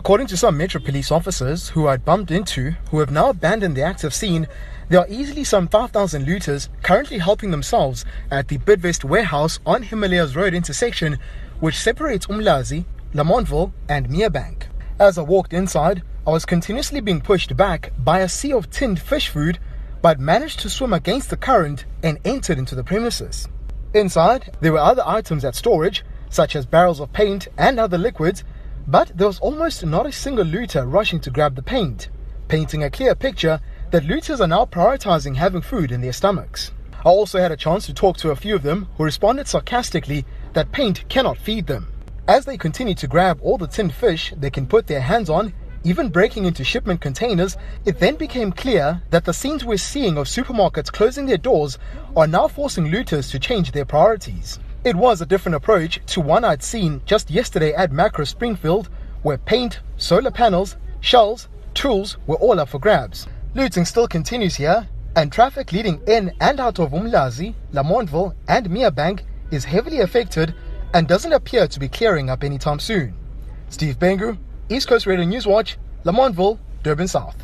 According to some Metro police officers who I'd bumped into, who have now abandoned the active scene, there are easily some 5,000 looters currently helping themselves at the Bidvest warehouse on Himalayas Road intersection, which separates Umlazi, Lamontville, and Merebank. As I walked inside, I was continuously being pushed back by a sea of tinned fish food, but managed to swim against the current and entered into the premises. Inside, there were other items at storage, such as barrels of paint and other liquids, but there was almost not a single looter rushing to grab the paint, painting a clear picture that looters are now prioritizing having food in their stomachs. I also had a chance to talk to a few of them who responded sarcastically that paint cannot feed them. As they continue to grab all the tinned fish they can put their hands on, even breaking into shipment containers, it then became clear that the scenes we're seeing of supermarkets closing their doors are now forcing looters to change their priorities. It was a different approach to one I'd seen just yesterday at Makro Springfield, where paint, solar panels, shells, tools were all up for grabs. Looting still continues here, and traffic leading in and out of Umlazi, Lamontville, and Merebank is heavily affected and doesn't appear to be clearing up anytime soon. Steve Bengu, East Coast Radio News Watch, Lamontville, Durban South.